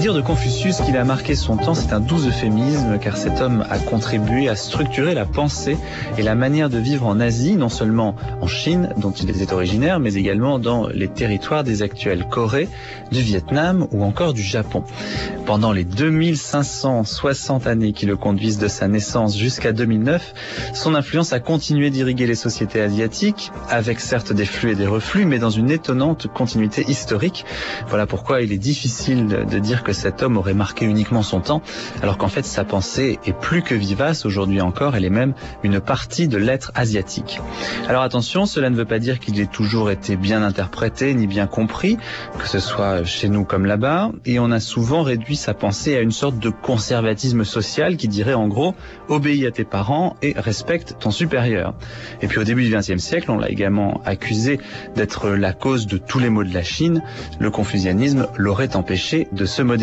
Dire de Confucius qu'il a marqué son temps, c'est un doux euphémisme, car cet homme a contribué à structurer la pensée et la manière de vivre en Asie, non seulement en Chine, dont il était originaire, mais également dans les territoires des actuelles Corées, du Vietnam ou encore du Japon. Pendant les 2560 années qui le conduisent de sa naissance jusqu'à 2009, son influence a continué d'irriguer les sociétés asiatiques, avec certes des flux et des reflux, mais dans une étonnante continuité historique. Voilà pourquoi il est difficile de dire que cet homme aurait marqué uniquement son temps, alors qu'en fait sa pensée est plus que vivace aujourd'hui encore, elle est même une partie de l'être asiatique. Alors attention, cela ne veut pas dire qu'il ait toujours été bien interprété ni bien compris, que ce soit chez nous comme là-bas, et on a souvent réduit sa pensée à une sorte de conservatisme social qui dirait en gros obéis à tes parents et respecte ton supérieur. Et puis au début du XXe siècle, on l'a également accusé d'être la cause de tous les maux de la Chine. Le confucianisme l'aurait empêché de se moderniser.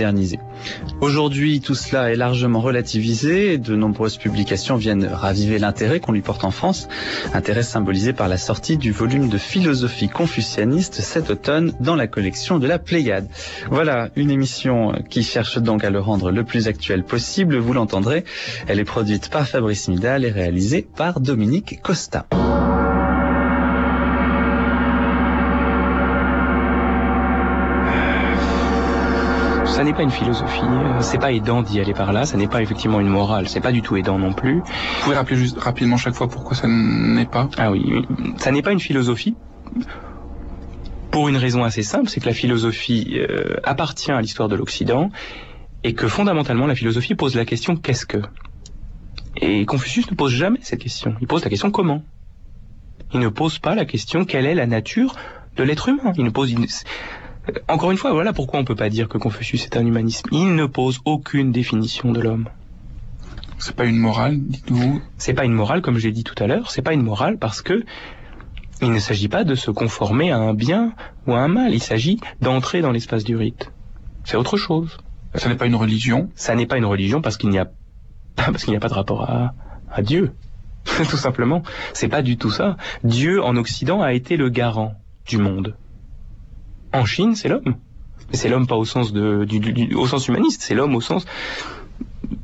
Aujourd'hui, tout cela est largement relativisé de nombreuses publications viennent raviver l'intérêt qu'on lui porte en France, intérêt symbolisé par la sortie du volume de philosophie confucianiste cet automne dans la collection de la Pléiade. Voilà une émission qui cherche donc à le rendre le plus actuel possible, vous l'entendrez. Elle est produite par Fabrice Midal et réalisée par Dominique Costa. Ça n'est pas une philosophie, euh, c'est pas aidant d'y aller par là, ça n'est pas effectivement une morale, c'est pas du tout aidant non plus. Vous pouvez rappeler juste rapidement chaque fois pourquoi ça n'est pas? Ah oui, ça n'est pas une philosophie. Pour une raison assez simple, c'est que la philosophie euh, appartient à l'histoire de l'Occident et que fondamentalement la philosophie pose la question qu'est-ce que? Et Confucius ne pose jamais cette question. Il pose la question comment? Il ne pose pas la question quelle est la nature de l'être humain? Il ne pose une... Encore une fois, voilà pourquoi on ne peut pas dire que Confucius est un humanisme. Il ne pose aucune définition de l'homme. C'est pas une morale, dites-vous C'est pas une morale, comme j'ai dit tout à l'heure. C'est pas une morale parce que il ne s'agit pas de se conformer à un bien ou à un mal. Il s'agit d'entrer dans l'espace du rite. C'est autre chose. Ça n'est pas une religion Ça n'est pas une religion parce qu'il n'y a parce qu'il n'y a pas de rapport à, à Dieu. tout simplement. C'est pas du tout ça. Dieu en Occident a été le garant du monde. En Chine, c'est l'homme. Mais c'est l'homme pas au sens de, du, du, au sens humaniste, c'est l'homme au sens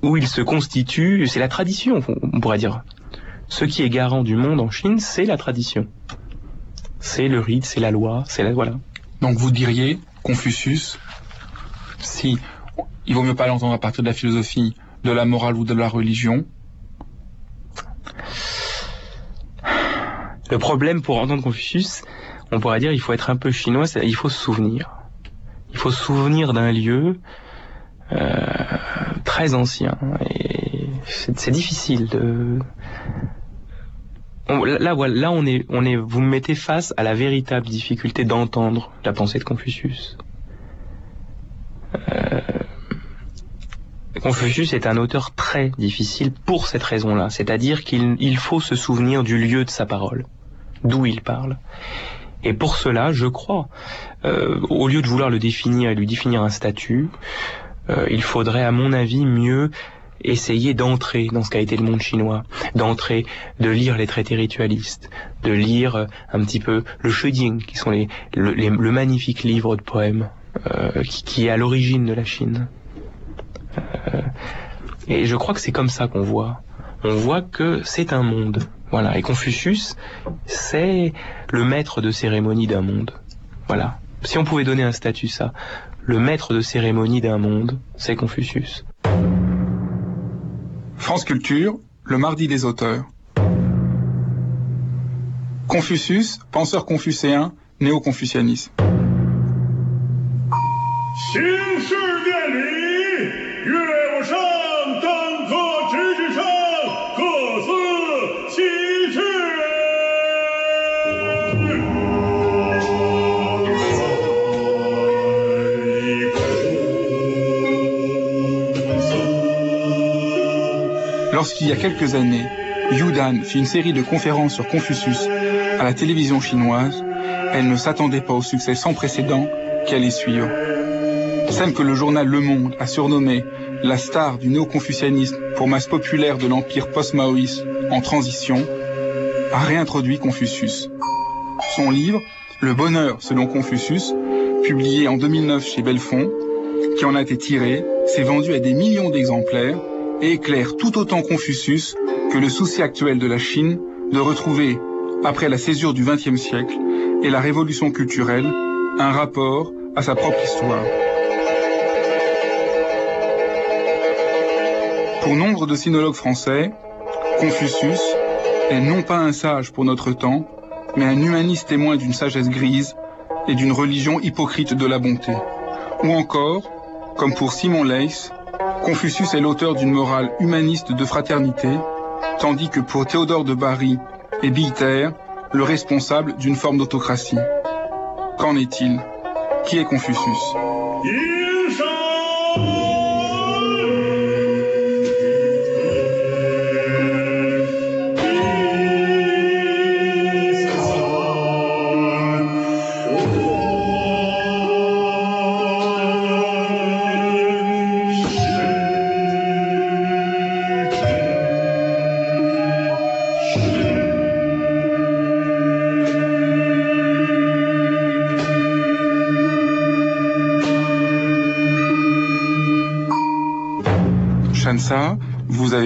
où il se constitue, c'est la tradition, on pourrait dire. Ce qui est garant du monde en Chine, c'est la tradition. C'est le rite, c'est la loi, c'est la, voilà. Donc vous diriez, Confucius, si il vaut mieux pas l'entendre à partir de la philosophie, de la morale ou de la religion. Le problème pour entendre Confucius, on pourrait dire il faut être un peu chinois, il faut se souvenir. Il faut se souvenir d'un lieu euh, très ancien et c'est difficile de on, là, là on est, on est, vous me mettez face à la véritable difficulté d'entendre la pensée de Confucius. Euh, Confucius est un auteur très difficile pour cette raison-là, c'est-à-dire qu'il il faut se souvenir du lieu de sa parole, d'où il parle. Et pour cela, je crois, euh, au lieu de vouloir le définir et lui définir un statut, euh, il faudrait, à mon avis, mieux essayer d'entrer dans ce qu'a été le monde chinois, d'entrer, de lire les traités ritualistes, de lire euh, un petit peu le Shuding, qui sont les, le, les, le magnifique livre de poèmes euh, qui, qui, est à l'origine de la Chine. Euh, et je crois que c'est comme ça qu'on voit. On voit que c'est un monde. Voilà. Et Confucius, c'est le maître de cérémonie d'un monde. Voilà. Si on pouvait donner un statut, ça, le maître de cérémonie d'un monde, c'est Confucius. France Culture, le mardi des auteurs. Confucius, penseur confucéen, néo-confucianisme. Lorsqu'il y a quelques années, Yu Dan fit une série de conférences sur Confucius à la télévision chinoise, elle ne s'attendait pas au succès sans précédent allait suivre. Celle que le journal Le Monde a surnommée la star du néo-confucianisme pour masse populaire de l'empire post-maoïste en transition, a réintroduit Confucius. Son livre, Le bonheur selon Confucius, publié en 2009 chez Belfond, qui en a été tiré s'est vendu à des millions d'exemplaires et éclaire tout autant Confucius que le souci actuel de la Chine de retrouver, après la césure du XXe siècle et la révolution culturelle, un rapport à sa propre histoire. Pour nombre de sinologues français, Confucius est non pas un sage pour notre temps, mais un humaniste témoin d'une sagesse grise et d'une religion hypocrite de la bonté. Ou encore, comme pour Simon Leys, Confucius est l'auteur d'une morale humaniste de fraternité, tandis que pour Théodore de Bary et Bilter, le responsable d'une forme d'autocratie. Qu'en est-il? Qui est Confucius?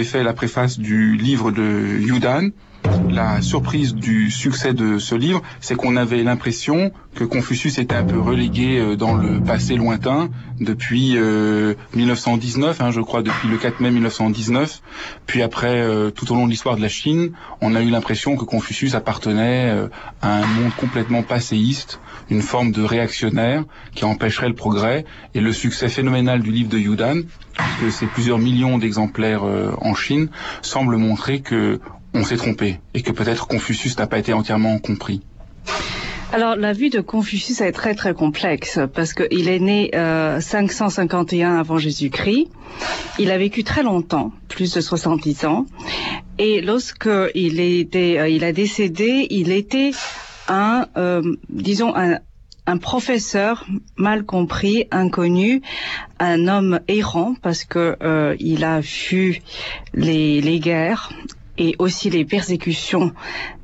Fait la préface du livre de Yudan. La surprise du succès de ce livre, c'est qu'on avait l'impression que Confucius était un peu relégué euh, dans le passé lointain depuis 1919, euh, hein, je crois, depuis le 4 mai 1919. Puis après, euh, tout au long de l'histoire de la Chine, on a eu l'impression que Confucius appartenait à un monde complètement passéiste, une forme de réactionnaire qui empêcherait le progrès. Et le succès phénoménal du livre de Yudan, puisque c'est plusieurs millions d'exemplaires en Chine, semble montrer que on s'est trompé et que peut-être Confucius n'a pas été entièrement compris. Alors la vie de Confucius est très très complexe parce qu'il est né euh, 551 avant Jésus-Christ. Il a vécu très longtemps, plus de 70 ans. Et lorsque il était, euh, il a décédé, il était un, euh, disons un, un professeur mal compris, inconnu, un homme errant parce que euh, il a fui les, les guerres et aussi les persécutions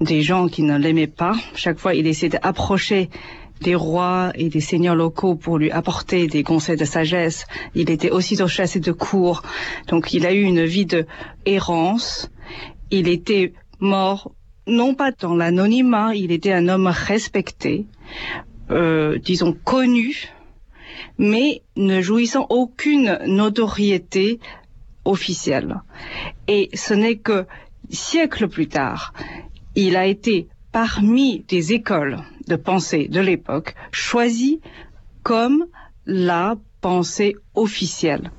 des gens qui ne l'aimaient pas. Chaque fois, il essayait d'approcher des rois et des seigneurs locaux pour lui apporter des conseils de sagesse. Il était aussitôt chassé de cour. Donc il a eu une vie de errance. Il était mort non pas dans l'anonymat, il était un homme respecté, euh, disons connu, mais ne jouissant aucune notoriété officielle. Et ce n'est que siècles plus tard, il a été parmi des écoles de pensée de l'époque choisi comme la pensée officielle.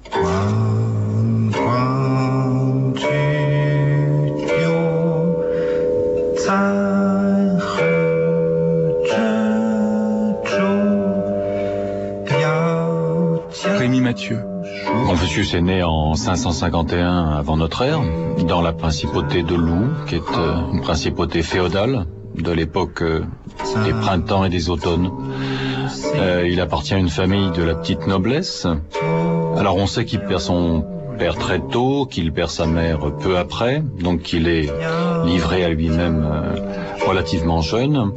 Rémi Mathieu. Confucius est né en 551 avant notre ère, dans la principauté de Lou, qui est euh, une principauté féodale de l'époque euh, des printemps et des automnes. Euh, il appartient à une famille de la petite noblesse. Alors on sait qu'il perd son père très tôt, qu'il perd sa mère peu après, donc qu'il est livré à lui-même relativement jeune.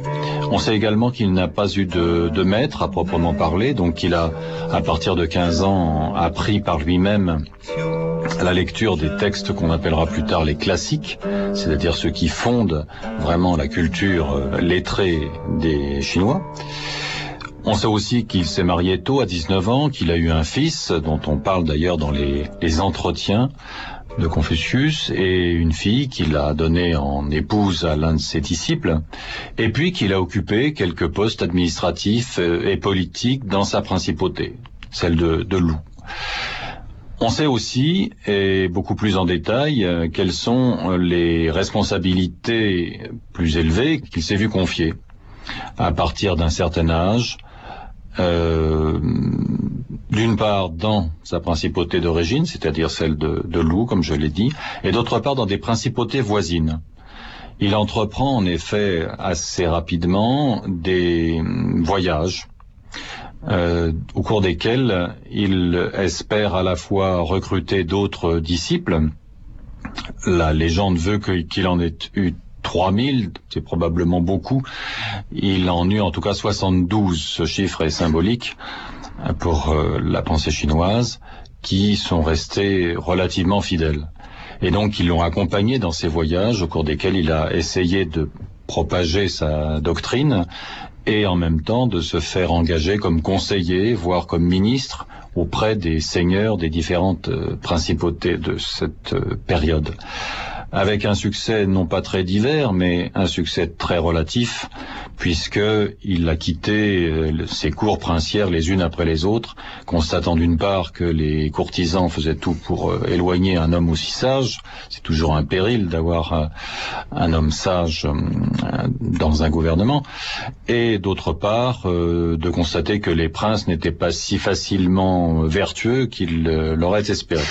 On sait également qu'il n'a pas eu de, de, maître à proprement parler, donc qu'il a, à partir de 15 ans, appris par lui-même la lecture des textes qu'on appellera plus tard les classiques, c'est-à-dire ceux qui fondent vraiment la culture euh, lettrée des Chinois. On sait aussi qu'il s'est marié tôt, à 19 ans, qu'il a eu un fils, dont on parle d'ailleurs dans les, les entretiens, de Confucius et une fille qu'il a donnée en épouse à l'un de ses disciples, et puis qu'il a occupé quelques postes administratifs euh, et politiques dans sa principauté, celle de, Lou. On sait aussi, et beaucoup plus en détail, euh, quelles sont les responsabilités plus élevées qu'il s'est vu confier. À partir d'un certain âge, euh, d'une part dans sa principauté d'origine, c'est-à-dire celle de, de Lou, comme je l'ai dit, et d'autre part dans des principautés voisines. Il entreprend en effet assez rapidement des voyages euh, au cours desquels il espère à la fois recruter d'autres disciples. La légende veut qu'il en ait eu 3000, c'est probablement beaucoup. Il en eut en tout cas 72, ce chiffre est symbolique pour euh, la pensée chinoise qui sont restés relativement fidèles. Et donc ils l'ont accompagné dans ses voyages au cours desquels il a essayé de propager sa doctrine et en même temps de se faire engager comme conseiller, voire comme ministre auprès des seigneurs des différentes euh, principautés de cette euh, période avec un succès non pas très divers, mais un succès très relatif, puisqu'il a quitté euh, ses cours princières les unes après les autres, constatant d'une part que les courtisans faisaient tout pour euh, éloigner un homme aussi sage, c'est toujours un péril d'avoir euh, un homme sage dans un gouvernement, et d'autre part de constater que les princes n'étaient pas si facilement vertueux qu'il l'aurait espéré.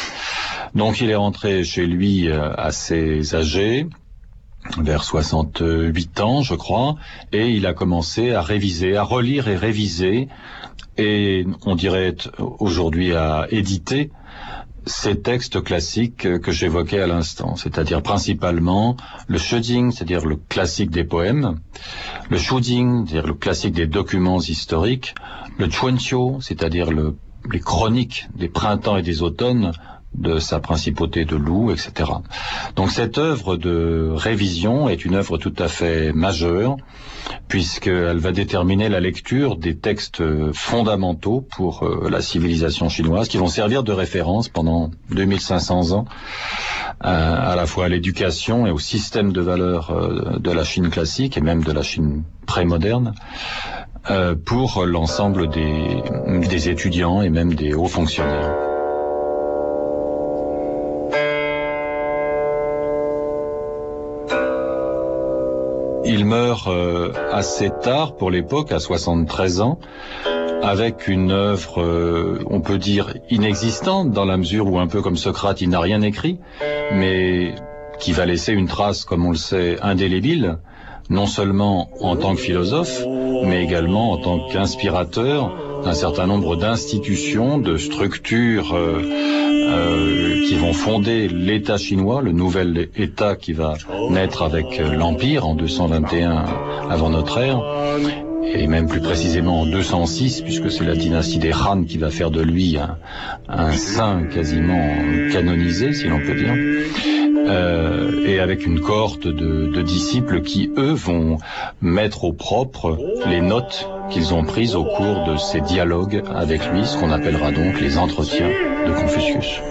Donc il est rentré chez lui assez âgé, vers 68 ans, je crois, et il a commencé à réviser, à relire et réviser, et on dirait aujourd'hui à éditer ces textes classiques que j'évoquais à l'instant, c'est-à-dire principalement le Shuding, c'est-à-dire le classique des poèmes, le Shuding, c'est-à-dire le classique des documents historiques, le Chuanqiu, c'est-à-dire les chroniques des printemps et des automnes, de sa principauté de loup, etc. Donc cette œuvre de révision est une œuvre tout à fait majeure, puisqu'elle va déterminer la lecture des textes fondamentaux pour euh, la civilisation chinoise, qui vont servir de référence pendant 2500 ans, à la fois à l'éducation et au système de valeurs euh, de la Chine classique et même de la Chine prémoderne, euh, pour l'ensemble des étudiants et même des hauts fonctionnaires. Il meurt euh, assez tard pour l'époque, à 73 ans, avec une œuvre, euh, on peut dire, inexistante, dans la mesure où, un peu comme Socrate, il n'a rien écrit, mais qui va laisser une trace, comme on le sait, indélébile, non seulement en tant que philosophe, mais également en tant qu'inspirateur d'un certain nombre d'institutions, de structures euh, euh, qui vont fonder l'État chinois, le nouvel État qui va naître avec euh, l'Empire en 221 avant notre ère, et même plus précisément en 206, puisque c'est la dynastie des Han qui va faire de lui un, saint quasiment canonisé, si l'on peut dire. Euh, et avec une cohorte de, de, disciples qui, eux, vont mettre au propre les notes qu'ils ont prises au cours de ces dialogues avec lui, ce qu'on appellera donc les entretiens de Confucius.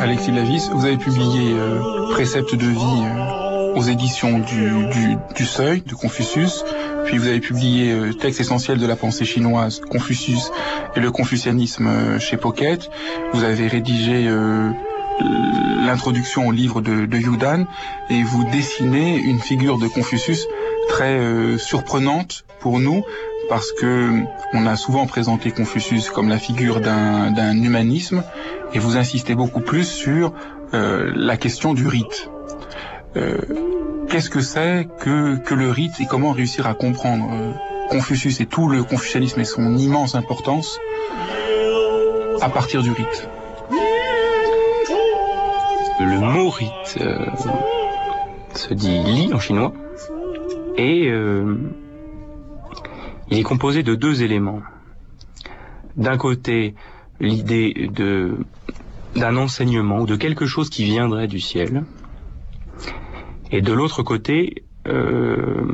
Alexis Lavis, vous avez publié euh, Préceptes de vie euh, aux éditions du, Seuil de Confucius, puis vous avez publié euh, Texte essentiel de la pensée chinoise, Confucius et le confucianisme euh, chez Pocket. Vous avez rédigé l'introduction au livre de, de Yudan et vous dessinez une figure de Confucius très euh, surprenante pour nous parce que on a souvent présenté Confucius comme la figure d'un humanisme et vous insistez beaucoup plus sur euh, la question du rite. Euh, Qu'est-ce que c'est que, que le rite et comment réussir à comprendre euh, Confucius et tout le confucianisme et son immense importance à partir du rite le mot rite euh, se dit li en chinois et euh, il est composé de deux éléments. D'un côté, l'idée de d'un enseignement ou de quelque chose qui viendrait du ciel, et de l'autre côté, euh,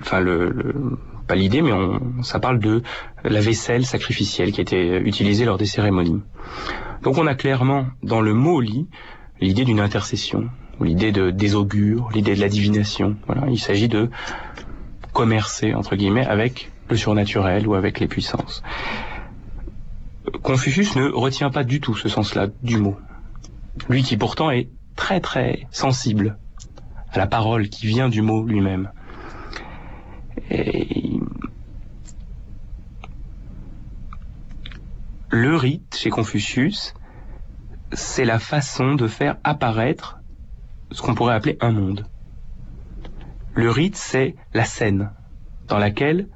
enfin le, pas l'idée, mais on, ça parle de la vaisselle sacrificielle qui était utilisée lors des cérémonies. Donc on a clairement dans le mot li l'idée d'une intercession, l'idée de, des augures, l'idée de la divination. Voilà, il s'agit de commercer, entre guillemets, avec le surnaturel ou avec les puissances. Confucius ne retient pas du tout ce sens-là du mot. Lui qui pourtant est très très sensible la parole qui vient du mot lui-même. Le rite chez Confucius, c'est la façon de faire apparaître ce qu'on pourrait appeler un monde. Le rite, c'est la scène dans laquelle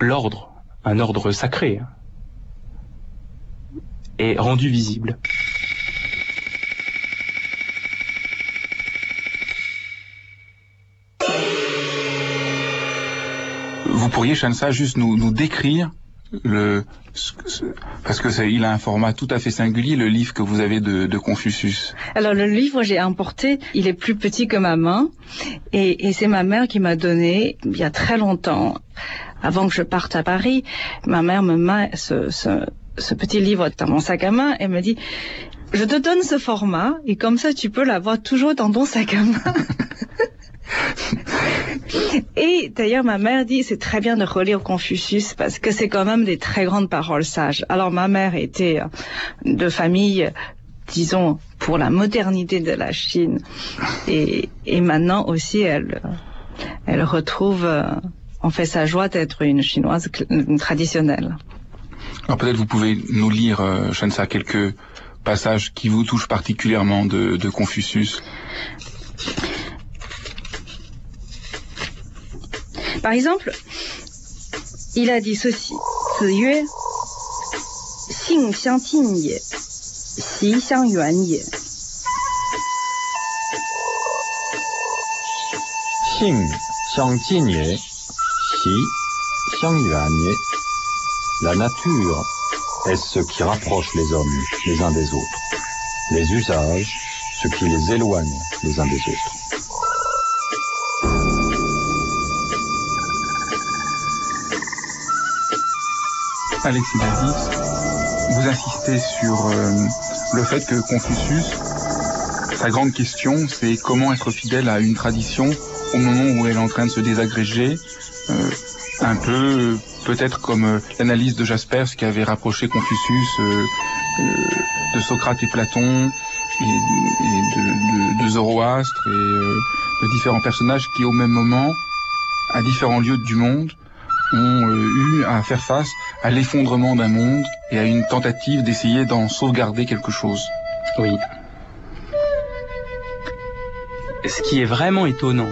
l'ordre, un ordre sacré, est rendu visible. Pourriez, Shansa, juste nous, nous décrire le parce que il a un format tout à fait singulier le livre que vous avez de, de Confucius. Alors le livre j'ai importé, il est plus petit que ma main et, et c'est ma mère qui m'a donné il y a très longtemps, avant que je parte à Paris, ma mère me met ce, ce, ce petit livre dans mon sac à main et me dit je te donne ce format et comme ça tu peux l'avoir toujours dans ton sac à main. Et d'ailleurs, ma mère dit c'est très bien de relire Confucius parce que c'est quand même des très grandes paroles sages. Alors ma mère était euh, de famille, disons, pour la modernité de la Chine. Et, maintenant aussi, elle, elle retrouve, en euh, fait, sa joie d'être une chinoise traditionnelle. Alors peut-être vous pouvez nous lire, euh, Shensa, quelques passages qui vous touchent particulièrement de Confucius. Par exemple, il a dit ceci. La nature est ce qui rapproche les hommes les uns des autres. Les usages, ce qui les éloigne les uns des autres. Alexis Davis, vous insistez sur euh, le fait que Confucius, sa grande question, c'est comment être fidèle à une tradition au moment où elle est en train de se désagréger, euh, un peu peut-être comme euh, l'analyse de Jaspers qui avait rapproché Confucius de Socrate et Platon et, de, de, de, Zoroastre et de différents personnages qui au même moment, à différents lieux du monde, ont eu à faire face à l'effondrement d'un monde et à une tentative d'essayer d'en sauvegarder quelque chose. Oui. Ce qui est vraiment étonnant,